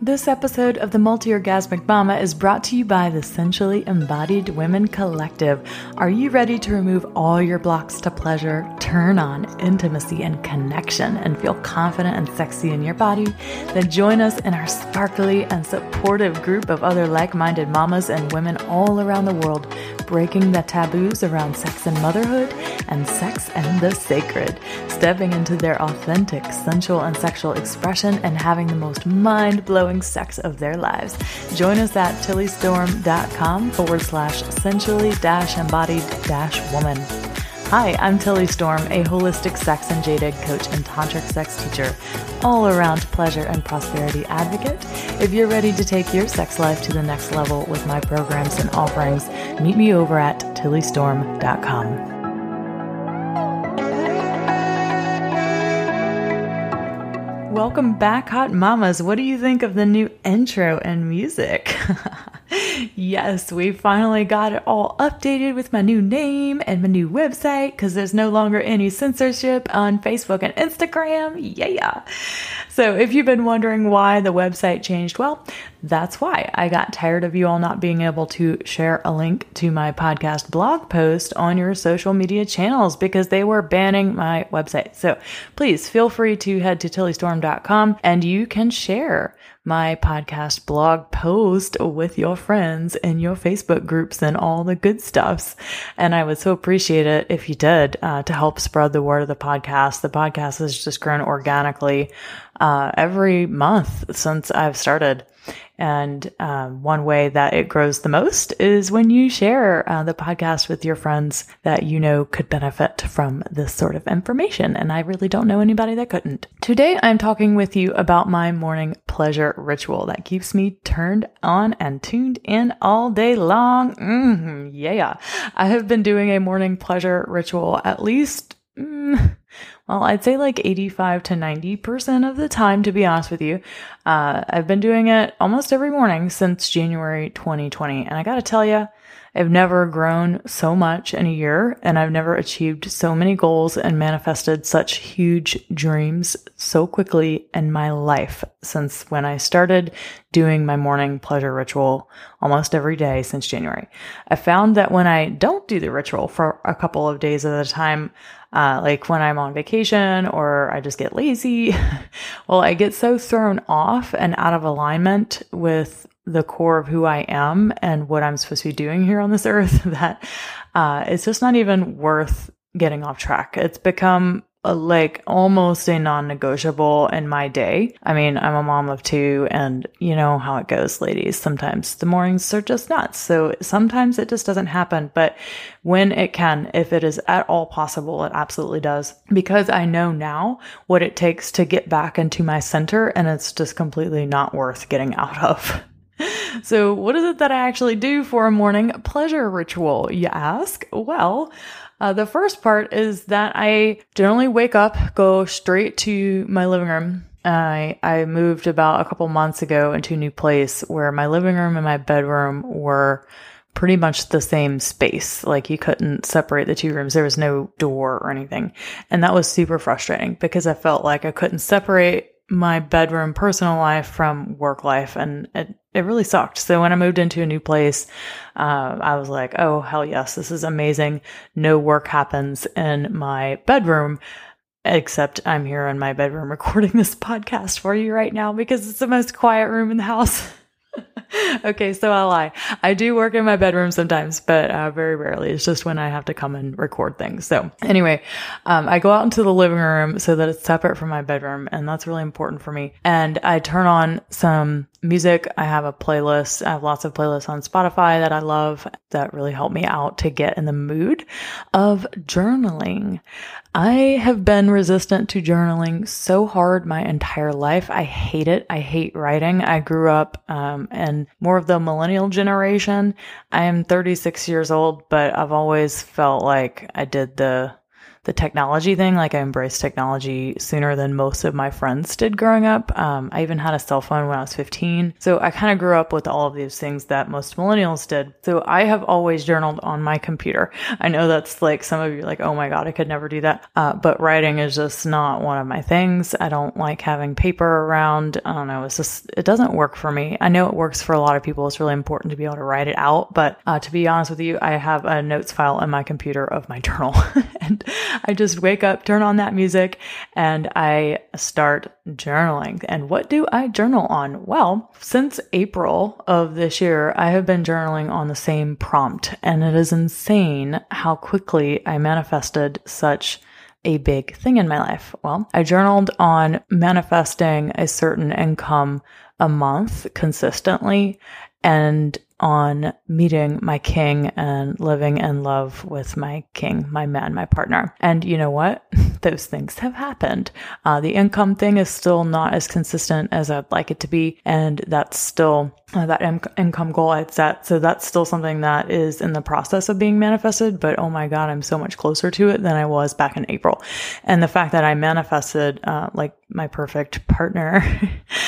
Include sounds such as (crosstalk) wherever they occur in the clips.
This episode of the Multi Orgasmic Mama is brought to you by the Sensually Embodied Women Collective. Are you ready to remove all your blocks to pleasure, turn on intimacy and connection, and feel confident and sexy in your body? Then join us in our sparkly and supportive group of other like minded mamas and women all around the world, breaking the taboos around sex and motherhood and sex and the sacred, stepping into their authentic sensual and sexual expression and having the most mind blowing sex of their lives. Join us at tillystorm.com forward slash sensually dash embodied dash woman. Hi, I'm Tilly Storm, a holistic sex and jade egg coach and tantric sex teacher, all around pleasure and prosperity advocate. If you're ready to take your sex life to the next level with my programs and offerings, meet me over at tillystorm.com. Welcome back, Hot Mamas. What do you think of the new intro and music? (laughs) yes, we finally got it all updated with my new name and my new website because there's no longer any censorship on Facebook and Instagram. Yeah. So if you've been wondering why the website changed, well, that's why I got tired of you all not being able to share a link to my podcast blog post on your social media channels because they were banning my website. So please feel free to head to tillystorm.com and you can share my podcast blog post with your friends and your Facebook groups and all the good stuffs. And I would so appreciate it if you did uh, to help spread the word of the podcast. The podcast has just grown organically uh, every month since I've started. And um, one way that it grows the most is when you share uh, the podcast with your friends that you know could benefit from this sort of information. And I really don't know anybody that couldn't. Today, I'm talking with you about my morning pleasure ritual that keeps me turned on and tuned in all day long. Mm-hmm, yeah. I have been doing a morning pleasure ritual at least. Mm, well, I'd say like 85 to 90% of the time, to be honest with you. Uh, I've been doing it almost every morning since January 2020. And I gotta tell you, I've never grown so much in a year and I've never achieved so many goals and manifested such huge dreams so quickly in my life since when I started doing my morning pleasure ritual almost every day since January. I found that when I don't do the ritual for a couple of days at a time, uh, like when I'm on vacation or I just get lazy. (laughs) well, I get so thrown off and out of alignment with the core of who I am and what I'm supposed to be doing here on this (laughs) earth that uh, it's just not even worth getting off track. It's become like almost a non-negotiable in my day. I mean, I'm a mom of two and you know how it goes, ladies. Sometimes the mornings are just nuts. So sometimes it just doesn't happen, but when it can, if it is at all possible, it absolutely does because I know now what it takes to get back into my center and it's just completely not worth getting out of. (laughs) So, what is it that I actually do for a morning pleasure ritual, you ask? Well, uh, the first part is that I generally wake up, go straight to my living room. I I moved about a couple months ago into a new place where my living room and my bedroom were pretty much the same space. Like you couldn't separate the two rooms. There was no door or anything. And that was super frustrating because I felt like I couldn't separate my bedroom personal life from work life and it, it really sucked. So when I moved into a new place, uh, I was like, oh, hell yes, this is amazing. No work happens in my bedroom, except I'm here in my bedroom (laughs) recording this podcast for you right now because it's the most quiet room in the house. (laughs) (laughs) okay, so I lie. I do work in my bedroom sometimes, but uh, very rarely. It's just when I have to come and record things. So anyway, um, I go out into the living room so that it's separate from my bedroom, and that's really important for me. And I turn on some music. I have a playlist. I have lots of playlists on Spotify that I love that really help me out to get in the mood of journaling. I have been resistant to journaling so hard my entire life. I hate it. I hate writing. I grew up um, in more of the millennial generation. I am 36 years old, but I've always felt like I did the the technology thing. Like I embraced technology sooner than most of my friends did growing up. Um, I even had a cell phone when I was 15. So I kind of grew up with all of these things that most millennials did. So I have always journaled on my computer. I know that's like some of you like, oh my God, I could never do that. Uh, but writing is just not one of my things. I don't like having paper around. I don't know. It's just, it doesn't work for me. I know it works for a lot of people. It's really important to be able to write it out. But uh, to be honest with you, I have a notes file in my computer of my journal. (laughs) and I just wake up, turn on that music, and I start journaling. And what do I journal on? Well, since April of this year, I have been journaling on the same prompt, and it is insane how quickly I manifested such a big thing in my life. Well, I journaled on manifesting a certain income a month consistently and on meeting my king and living in love with my king, my man, my partner. And you know what? (laughs) Those things have happened. Uh, the income thing is still not as consistent as I'd like it to be. And that's still uh, that in- income goal I'd set. So that's still something that is in the process of being manifested. But oh my God, I'm so much closer to it than I was back in April. And the fact that I manifested, uh, like my perfect partner,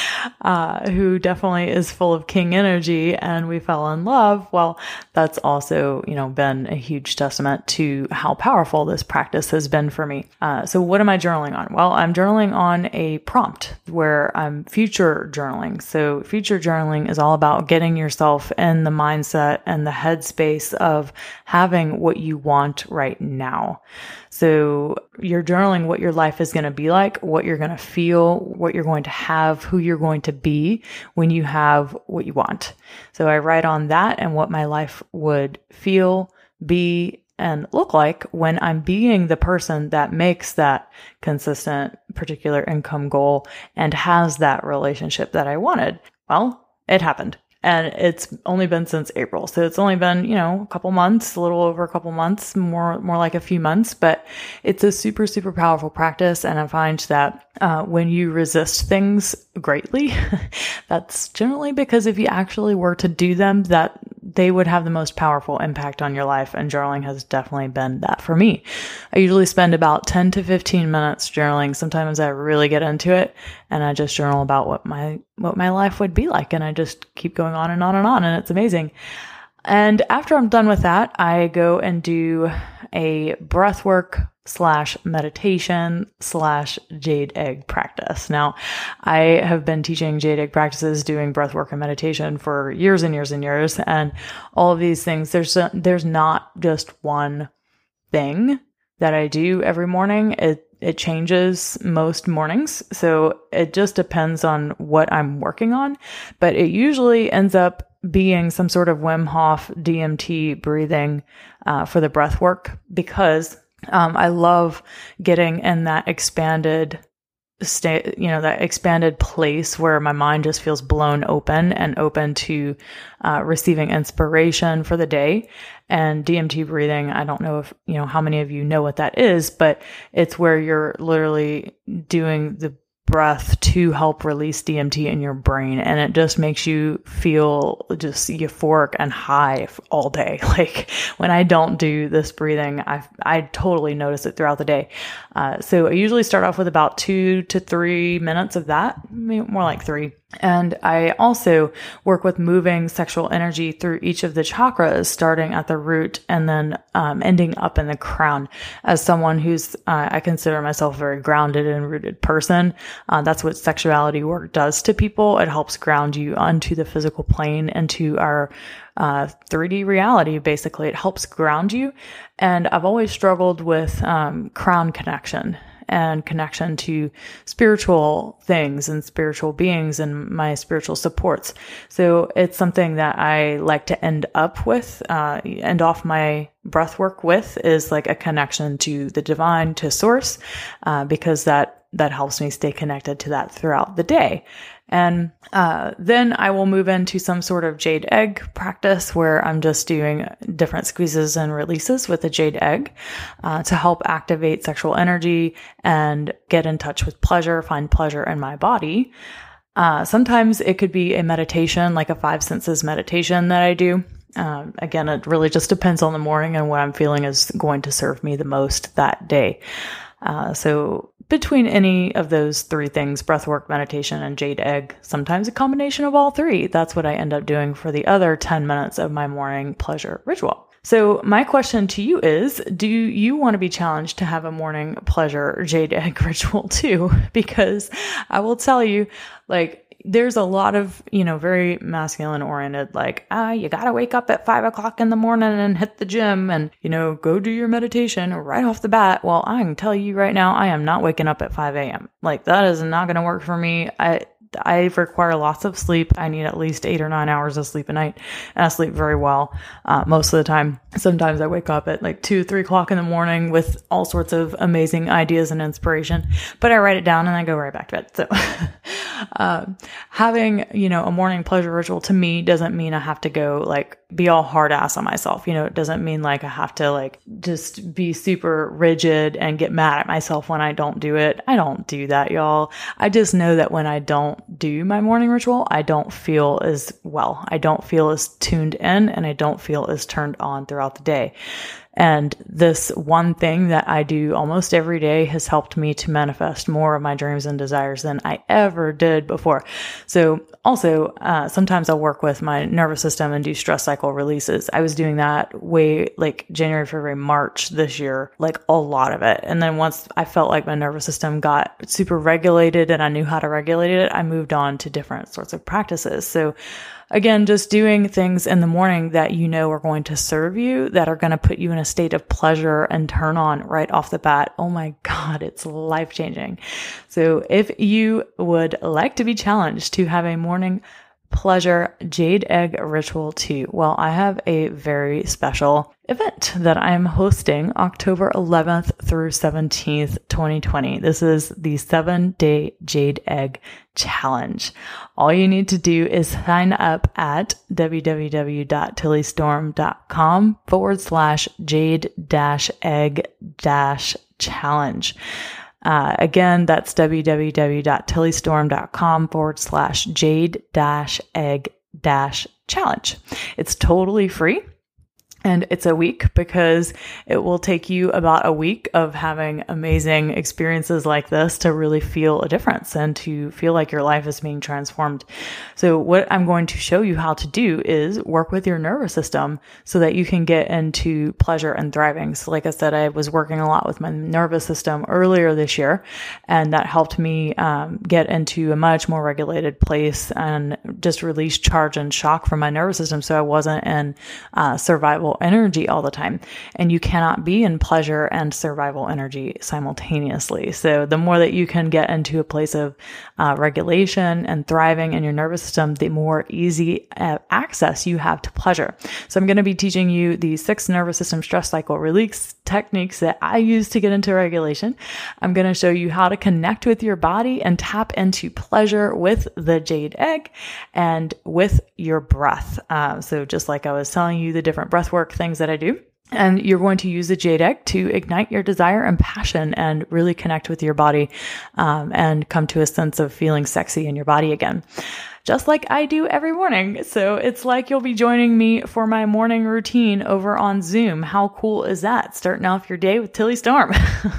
(laughs) uh, who definitely is full of king energy and we fell in love, well, that's also, you know, been a huge testament to how powerful this practice has been for me. Uh, so what am I journaling on? Well, I'm journaling on a prompt where I'm future journaling. So future journaling is all about getting yourself in the mindset and the headspace of having what you want right now. So you're journaling what your life is going to be like, what you're going to feel, what you're going to have, who you're going to be when you have what you want. So I write on that and what my life would feel, be, and look like when I'm being the person that makes that consistent particular income goal and has that relationship that I wanted. Well, it happened. And it's only been since April. So it's only been, you know, a couple months, a little over a couple months, more more like a few months, but it's a super super powerful practice. And I find that uh, when you resist things greatly, (laughs) that's generally because if you actually were to do them, that they would have the most powerful impact on your life. And journaling has definitely been that for me. I usually spend about 10 to 15 minutes journaling. Sometimes I really get into it and I just journal about what my, what my life would be like. And I just keep going on and on and on. And it's amazing. And after I'm done with that, I go and do a breath work slash meditation slash jade egg practice. Now, I have been teaching jade egg practices, doing breath work and meditation for years and years and years. And all of these things, there's, a, there's not just one thing that I do every morning. It, it changes most mornings. So it just depends on what I'm working on, but it usually ends up being some sort of Wim Hof DMT breathing uh, for the breath work because um, I love getting in that expanded state, you know, that expanded place where my mind just feels blown open and open to uh, receiving inspiration for the day. And DMT breathing, I don't know if, you know, how many of you know what that is, but it's where you're literally doing the breath to help release DMT in your brain. And it just makes you feel just euphoric and high all day. (laughs) Like when I don't do this breathing, I, I totally notice it throughout the day. Uh, so I usually start off with about two to three minutes of that, more like three. And I also work with moving sexual energy through each of the chakras, starting at the root and then um, ending up in the crown. As someone who's, uh, I consider myself a very grounded and rooted person. Uh, that's what sexuality work does to people. It helps ground you onto the physical plane, into our uh, 3D reality. Basically, it helps ground you. And I've always struggled with um, crown connection and connection to spiritual things and spiritual beings and my spiritual supports. So it's something that I like to end up with, uh, end off my breath work with is like a connection to the divine, to source, uh, because that, that helps me stay connected to that throughout the day. And uh, then I will move into some sort of jade egg practice where I'm just doing different squeezes and releases with a jade egg uh, to help activate sexual energy and get in touch with pleasure, find pleasure in my body. Uh, sometimes it could be a meditation, like a five senses meditation that I do. Um, again, it really just depends on the morning and what I'm feeling is going to serve me the most that day. Uh, so between any of those three things, breathwork, meditation, and jade egg, sometimes a combination of all three, that's what I end up doing for the other 10 minutes of my morning pleasure ritual. So, my question to you is Do you want to be challenged to have a morning pleasure jade egg (laughs) ritual too? Because I will tell you, like, there's a lot of, you know, very masculine oriented, like, ah, you gotta wake up at five o'clock in the morning and hit the gym and, you know, go do your meditation right off the bat. Well, I can tell you right now, I am not waking up at 5 a.m. Like, that is not gonna work for me. I, I require lots of sleep. I need at least eight or nine hours of sleep a night, and I sleep very well uh, most of the time. Sometimes I wake up at like two, three o'clock in the morning with all sorts of amazing ideas and inspiration, but I write it down and I go right back to bed. So, uh, (laughs) having you know a morning pleasure ritual to me doesn't mean I have to go like be all hard ass on myself. You know, it doesn't mean like I have to like just be super rigid and get mad at myself when I don't do it. I don't do that, y'all. I just know that when I don't do my morning ritual, I don't feel as well. I don't feel as tuned in and I don't feel as turned on throughout the day. And this one thing that I do almost every day has helped me to manifest more of my dreams and desires than I ever did before. So, also, uh, sometimes I'll work with my nervous system and do stress cycle releases. I was doing that way like January, February, March this year, like a lot of it. And then once I felt like my nervous system got super regulated and I knew how to regulate it, I moved on to different sorts of practices. So, Again, just doing things in the morning that you know are going to serve you, that are going to put you in a state of pleasure and turn on right off the bat. Oh my (laughs) God, it's life changing. So if you would like to be challenged to have a morning pleasure jade egg ritual too. Well, I have a very special event that I'm hosting October 11th through 17th, 2020. This is the seven day jade egg challenge. All you need to do is sign up at www.tillystorm.com forward slash jade dash egg dash challenge. Uh, again, that's www.tillystorm.com forward slash jade dash egg dash challenge. It's totally free. And it's a week because it will take you about a week of having amazing experiences like this to really feel a difference and to feel like your life is being transformed. So, what I'm going to show you how to do is work with your nervous system so that you can get into pleasure and thriving. So, like I said, I was working a lot with my nervous system earlier this year, and that helped me um, get into a much more regulated place and just release charge and shock from my nervous system so I wasn't in uh, survival survival energy all the time. And you cannot be in pleasure and survival energy simultaneously. So the more that you can get into a place of uh, regulation and thriving in your nervous system, the more easy uh, access you have to pleasure. So I'm going to be teaching you the six nervous system stress cycle release techniques that I use to get into regulation. I'm going to show you how to connect with your body and tap into pleasure with the jade egg and with your breath. Uh, so just like I was telling you the different breath work things that I do. And you're going to use the egg to ignite your desire and passion and really connect with your body um, and come to a sense of feeling sexy in your body again just like I do every morning. So it's like you'll be joining me for my morning routine over on Zoom. How cool is that? Starting off your day with Tilly Storm.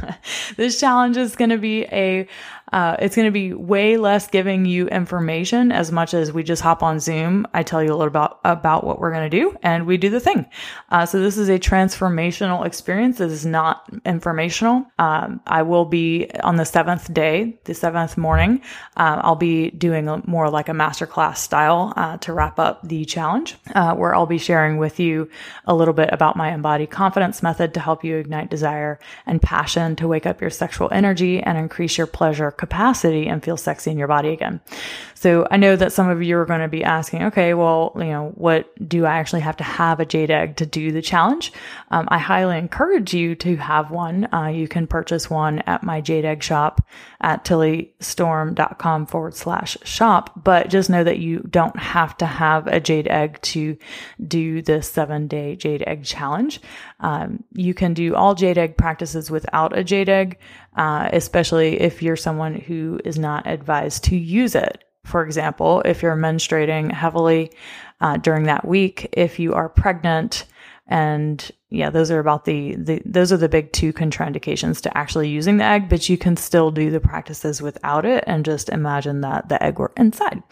(laughs) this challenge is going to be a uh, it's going to be way less giving you information as much as we just hop on Zoom. I tell you a little about about what we're going to do, and we do the thing. Uh, so this is a transformational experience. This is not informational. Um, I will be on the seventh day, the seventh morning. Uh, I'll be doing more like a masterclass style uh, to wrap up the challenge, uh, where I'll be sharing with you a little bit about my embodied confidence method to help you ignite desire and passion to wake up your sexual energy and increase your pleasure capacity and feel sexy in your body again. So I know that some of you are going to be asking, okay, well, you know, what do I actually have to have a jade egg to do the challenge? Um, I highly encourage you to have one. Uh, you can purchase one at my jade egg shop at tillystorm.com forward slash shop. But just know that you don't have to have a jade egg to do the seven day jade egg challenge. Um, you can do all jade egg practices without a jade egg, uh, especially if you're someone who is not advised to use it for example, if you're menstruating heavily uh, during that week, if you are pregnant, and yeah, those are about the, the those are the big two contraindications to actually using the egg, but you can still do the practices without it and just imagine that the egg were inside.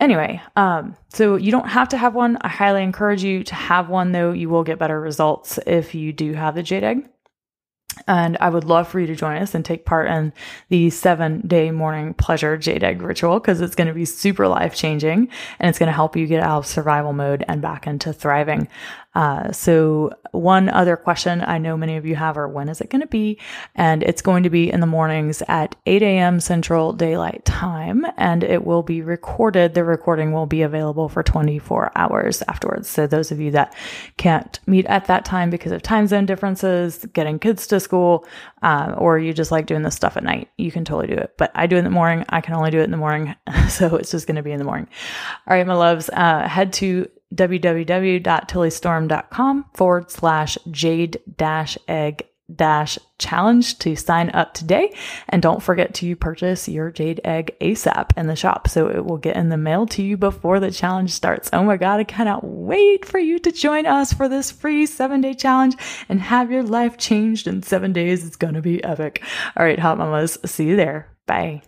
Anyway, um, so you don't have to have one. I highly encourage you to have one, though. You will get better results if you do have the jade egg. And I would love for you to join us and take part in the seven day morning pleasure jade egg ritual because it's going to be super life changing and it's going to help you get out of survival mode and back into thriving. Uh, so, one other question I know many of you have are when is it going to be? And it's going to be in the mornings at 8 a.m. Central Daylight Time, and it will be recorded. The recording will be available for 24 hours afterwards. So, those of you that can't meet at that time because of time zone differences, getting kids to school, uh, or you just like doing this stuff at night, you can totally do it. But I do it in the morning. I can only do it in the morning. (laughs) So, it's just going to be in the morning. All right, my loves, uh, head to www.tillystorm.com forward slash jade dash egg dash challenge to sign up today. And don't forget to purchase your jade egg ASAP in the shop so it will get in the mail to you before the challenge starts. Oh my God, I cannot wait for you to join us for this free seven day challenge and have your life changed in seven days. It's going to be epic. All right, hot mamas, see you there. Bye.